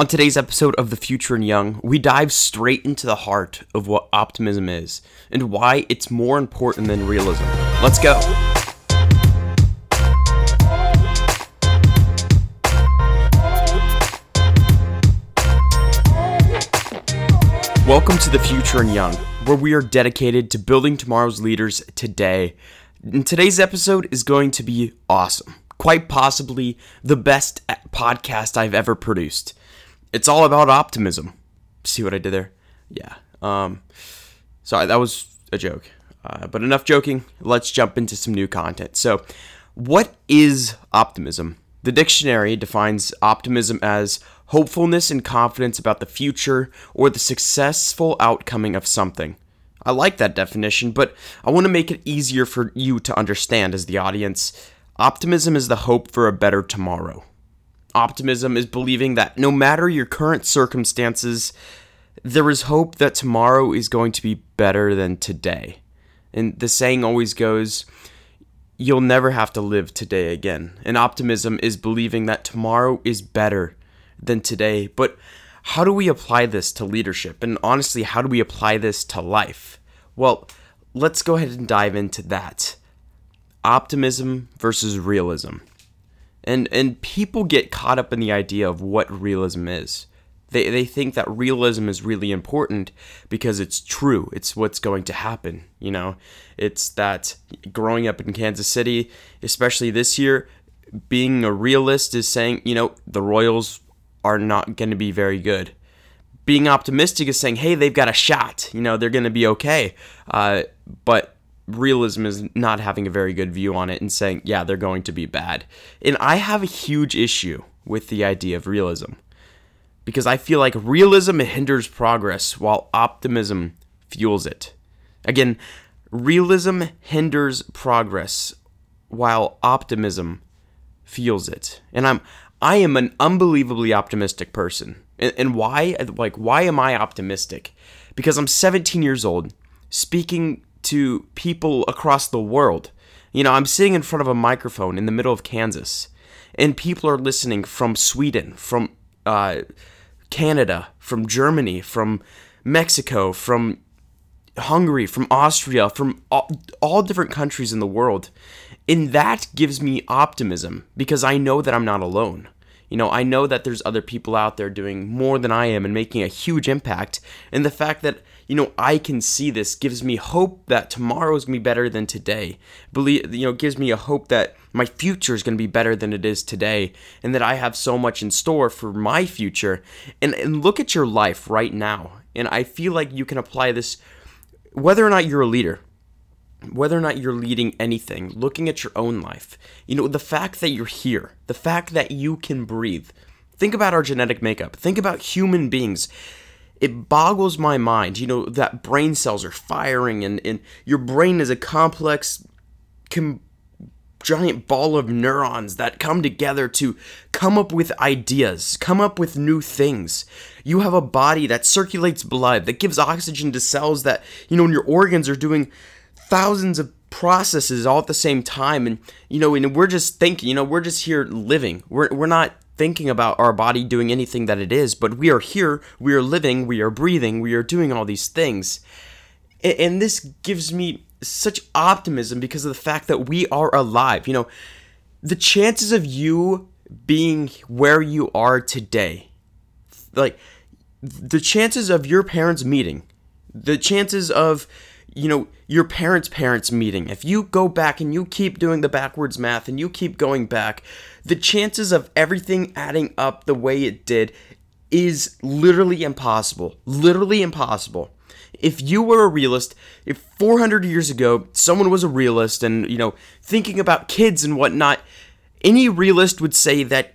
On today's episode of The Future and Young, we dive straight into the heart of what optimism is and why it's more important than realism. Let's go. Welcome to The Future and Young, where we are dedicated to building tomorrow's leaders today. And today's episode is going to be awesome. Quite possibly the best podcast I've ever produced it's all about optimism. See what I did there? Yeah. Um, sorry, that was a joke. Uh, but enough joking. Let's jump into some new content. So, what is optimism? The dictionary defines optimism as hopefulness and confidence about the future or the successful outcoming of something. I like that definition, but I want to make it easier for you to understand as the audience. Optimism is the hope for a better tomorrow. Optimism is believing that no matter your current circumstances, there is hope that tomorrow is going to be better than today. And the saying always goes, you'll never have to live today again. And optimism is believing that tomorrow is better than today. But how do we apply this to leadership? And honestly, how do we apply this to life? Well, let's go ahead and dive into that. Optimism versus realism. And and people get caught up in the idea of what realism is. They, they think that realism is really important because it's true. It's what's going to happen. You know, it's that growing up in Kansas City, especially this year, being a realist is saying, you know, the Royals are not going to be very good. Being optimistic is saying, hey, they've got a shot. You know, they're going to be okay. Uh, but realism is not having a very good view on it and saying, yeah, they're going to be bad. And I have a huge issue with the idea of realism because I feel like realism hinders progress while optimism fuels it. Again, realism hinders progress while optimism fuels it. And I'm I am an unbelievably optimistic person. And, and why like why am I optimistic? Because I'm 17 years old, speaking to people across the world. You know, I'm sitting in front of a microphone in the middle of Kansas, and people are listening from Sweden, from uh, Canada, from Germany, from Mexico, from Hungary, from Austria, from all, all different countries in the world. And that gives me optimism because I know that I'm not alone. You know, I know that there's other people out there doing more than I am and making a huge impact. And the fact that, you know, I can see this gives me hope that tomorrow is going to be better than today. Believe, you know, gives me a hope that my future is going to be better than it is today and that I have so much in store for my future. And, and look at your life right now. And I feel like you can apply this whether or not you're a leader whether or not you're leading anything, looking at your own life, you know, the fact that you're here, the fact that you can breathe. Think about our genetic makeup. Think about human beings. It boggles my mind, you know, that brain cells are firing and, and your brain is a complex, com- giant ball of neurons that come together to come up with ideas, come up with new things. You have a body that circulates blood, that gives oxygen to cells that, you know, and your organs are doing thousands of processes all at the same time and you know and we're just thinking you know we're just here living we're, we're not thinking about our body doing anything that it is but we are here we are living we are breathing we are doing all these things. And, this gives me such optimism because of the fact that we are alive. You know the chances of you being where you are today like the chances of your parents meeting the chances of you know, your parents' parents meeting, if you go back and you keep doing the backwards math and you keep going back, the chances of everything adding up the way it did is literally impossible. Literally impossible. If you were a realist, if 400 years ago someone was a realist and, you know, thinking about kids and whatnot, any realist would say that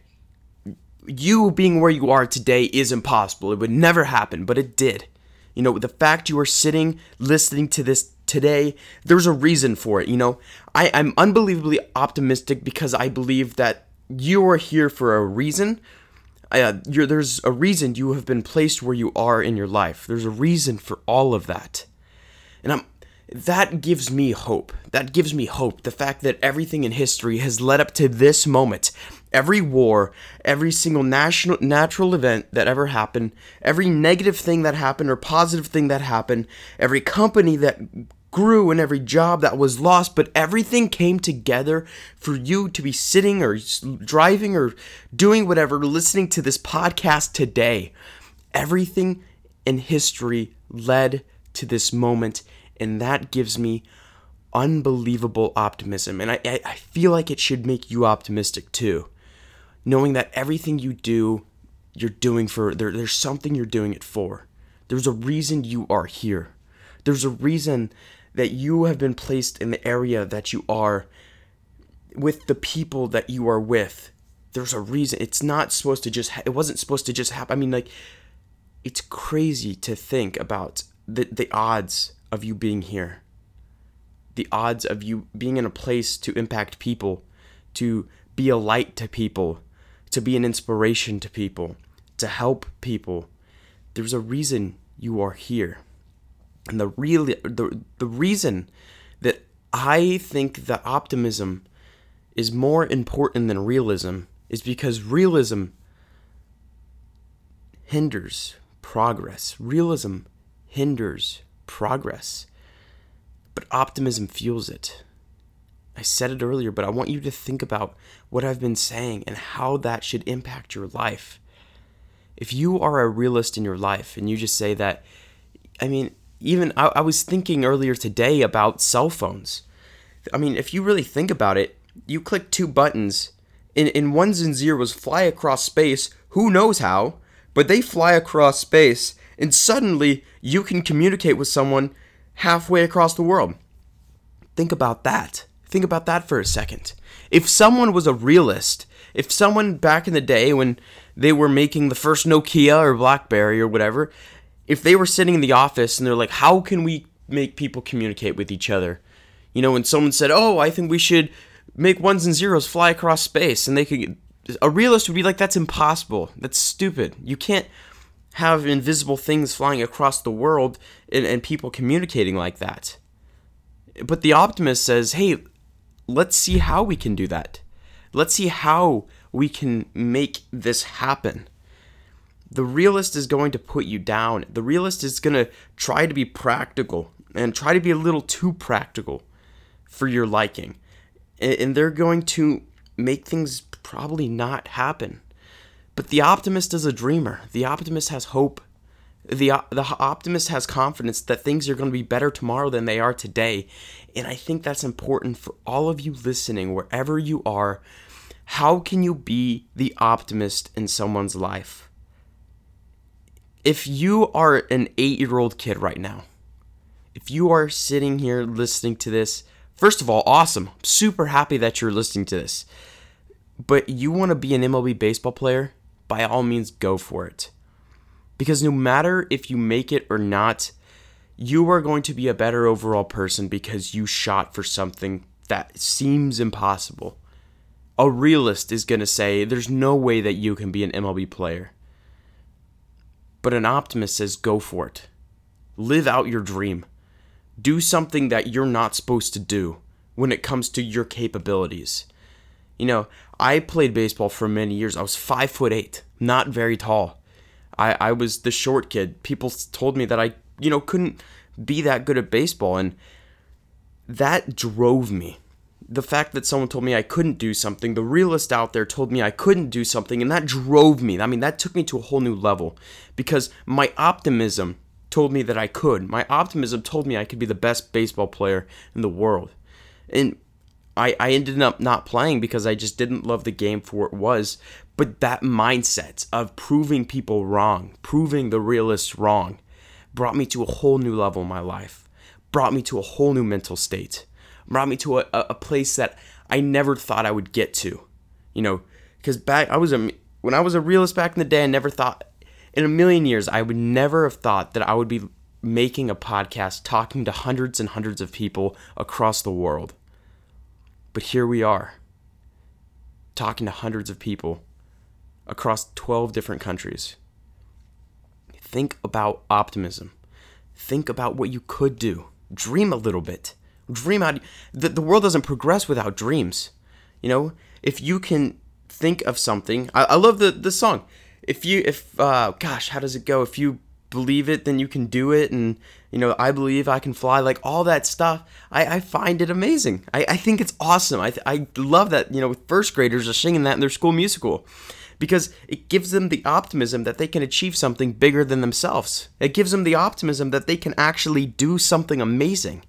you being where you are today is impossible. It would never happen, but it did. You know, the fact you are sitting listening to this today, there's a reason for it. You know, I, I'm unbelievably optimistic because I believe that you are here for a reason. Uh, there's a reason you have been placed where you are in your life. There's a reason for all of that. And I'm that gives me hope. That gives me hope. The fact that everything in history has led up to this moment. Every war, every single national natural event that ever happened, every negative thing that happened or positive thing that happened, every company that grew and every job that was lost, but everything came together for you to be sitting or driving or doing whatever, listening to this podcast today. Everything in history led to this moment, and that gives me unbelievable optimism. And I, I feel like it should make you optimistic too. Knowing that everything you do, you're doing for, there, there's something you're doing it for. There's a reason you are here. There's a reason that you have been placed in the area that you are with the people that you are with. There's a reason. It's not supposed to just, ha- it wasn't supposed to just happen. I mean, like, it's crazy to think about the, the odds of you being here. The odds of you being in a place to impact people, to be a light to people, to be an inspiration to people, to help people. There's a reason you are here. And the real the, the reason that I think that optimism is more important than realism is because realism hinders progress. Realism hinders progress. But optimism fuels it. I said it earlier, but I want you to think about what I've been saying and how that should impact your life. If you are a realist in your life and you just say that, I mean, even I, I was thinking earlier today about cell phones. I mean, if you really think about it, you click two buttons, and, and ones and zeros fly across space, who knows how, but they fly across space, and suddenly you can communicate with someone halfway across the world. Think about that. Think about that for a second. If someone was a realist, if someone back in the day when they were making the first Nokia or Blackberry or whatever, if they were sitting in the office and they're like, how can we make people communicate with each other? You know, when someone said, oh, I think we should make ones and zeros fly across space, and they could, a realist would be like, that's impossible. That's stupid. You can't have invisible things flying across the world and, and people communicating like that. But the optimist says, hey, let's see how we can do that. Let's see how we can make this happen the realist is going to put you down. The realist is going to try to be practical and try to be a little too practical for your liking. And they're going to make things probably not happen. But the optimist is a dreamer. The optimist has hope. The, the optimist has confidence that things are going to be better tomorrow than they are today. And I think that's important for all of you listening, wherever you are. How can you be the optimist in someone's life? if you are an eight year old kid right now, if you are sitting here listening to this, first of all, awesome. Super happy that you're listening to this. But you want to be an MLB baseball player, by all means, go for it. Because no matter if you make it or not, you are going to be a better overall person because you shot for something that seems impossible. A realist is going to say there's no way that you can be an MLB player. But an optimist says, go for it. Live out your dream. Do something that you're not supposed to do when it comes to your capabilities. You know, I played baseball for many years. I was five foot eight, not very tall. I, I was the short kid. People told me that I, you know, couldn't be that good at baseball. And that drove me the fact that someone told me I couldn't do something, the realist out there told me I couldn't do something, and that drove me. I mean, that took me to a whole new level because my optimism told me that I could. My optimism told me I could be the best baseball player in the world. And I, I ended up not playing because I just didn't love the game for what it was. But that mindset of proving people wrong, proving the realists wrong, brought me to a whole new level in my life, brought me to a whole new mental state brought me to a, a place that I never thought I would get to. You know, because back I was a when I was a realist back in the day, I never thought in a million years I would never have thought that I would be making a podcast talking to hundreds and hundreds of people across the world. But here we are, talking to hundreds of people across 12 different countries. Think about optimism. Think about what you could do. Dream a little bit. Dream out. The, the world doesn't progress without dreams. You know, if you can think of something, I, I love the the song. If you if uh, gosh, how does it go? If you believe it, then you can do it, and you know, I believe I can fly, like all that stuff. I, I find it amazing. I, I think it's awesome. I, I love that, you know, first graders are singing that in their school musical because it gives them the optimism that they can achieve something bigger than themselves. It gives them the optimism that they can actually do something amazing.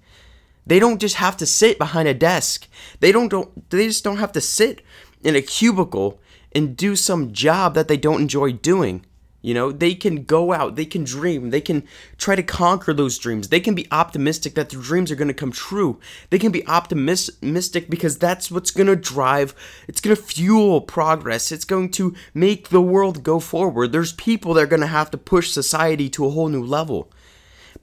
They don't just have to sit behind a desk. They don't, don't they just don't have to sit in a cubicle and do some job that they don't enjoy doing. You know, they can go out, they can dream, they can try to conquer those dreams. They can be optimistic that their dreams are going to come true. They can be optimistic because that's what's going to drive, it's going to fuel progress. It's going to make the world go forward. There's people that are going to have to push society to a whole new level.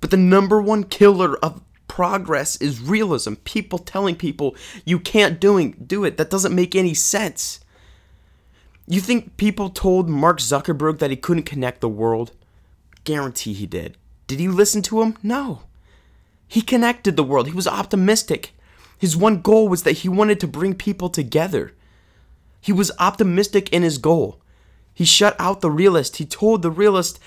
But the number one killer of progress is realism. People telling people you can't doing do it. That doesn't make any sense. You think people told Mark Zuckerberg that he couldn't connect the world? Guarantee he did. Did he listen to him? No. He connected the world. He was optimistic. His one goal was that he wanted to bring people together. He was optimistic in his goal. He shut out the realist. He told the realist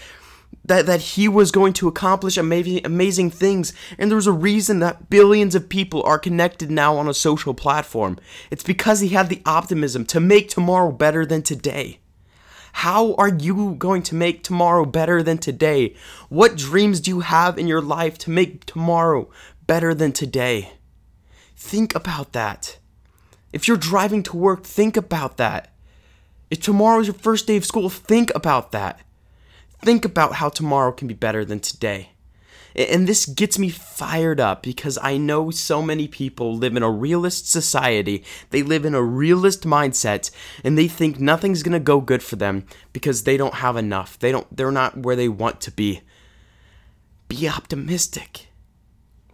that, that he was going to accomplish amazing, amazing things. And there's a reason that billions of people are connected now on a social platform. It's because he had the optimism to make tomorrow better than today. How are you going to make tomorrow better than today? What dreams do you have in your life to make tomorrow better than today? Think about that. If you're driving to work, think about that. If tomorrow's your first day of school, think about that. Think about how tomorrow can be better than today. And this gets me fired up because I know so many people live in a realist society. They live in a realist mindset and they think nothing's going to go good for them because they don't have enough. They don't they're not where they want to be. Be optimistic.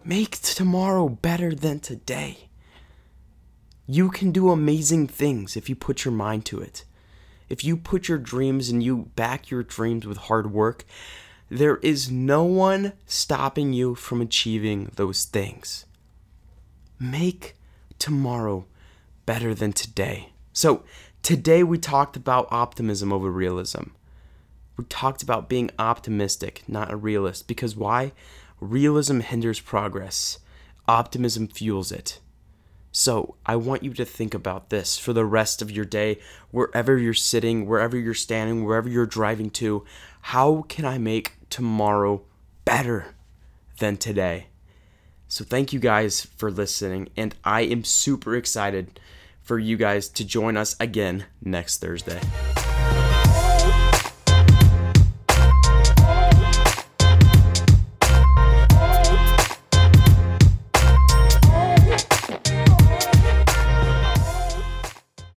Make tomorrow better than today. You can do amazing things if you put your mind to it if you put your dreams and you back your dreams with hard work, there is no one stopping you from achieving those things. Make tomorrow better than today. So, today we talked about optimism over realism. We talked about being optimistic, not a realist. Because why? Realism hinders progress, optimism fuels it. So I want you to think about this for the rest of your day, wherever you're sitting, wherever you're standing, wherever you're driving to. How can I make tomorrow better than today? So thank you guys for listening, and I am super excited for you guys to join us again next Thursday.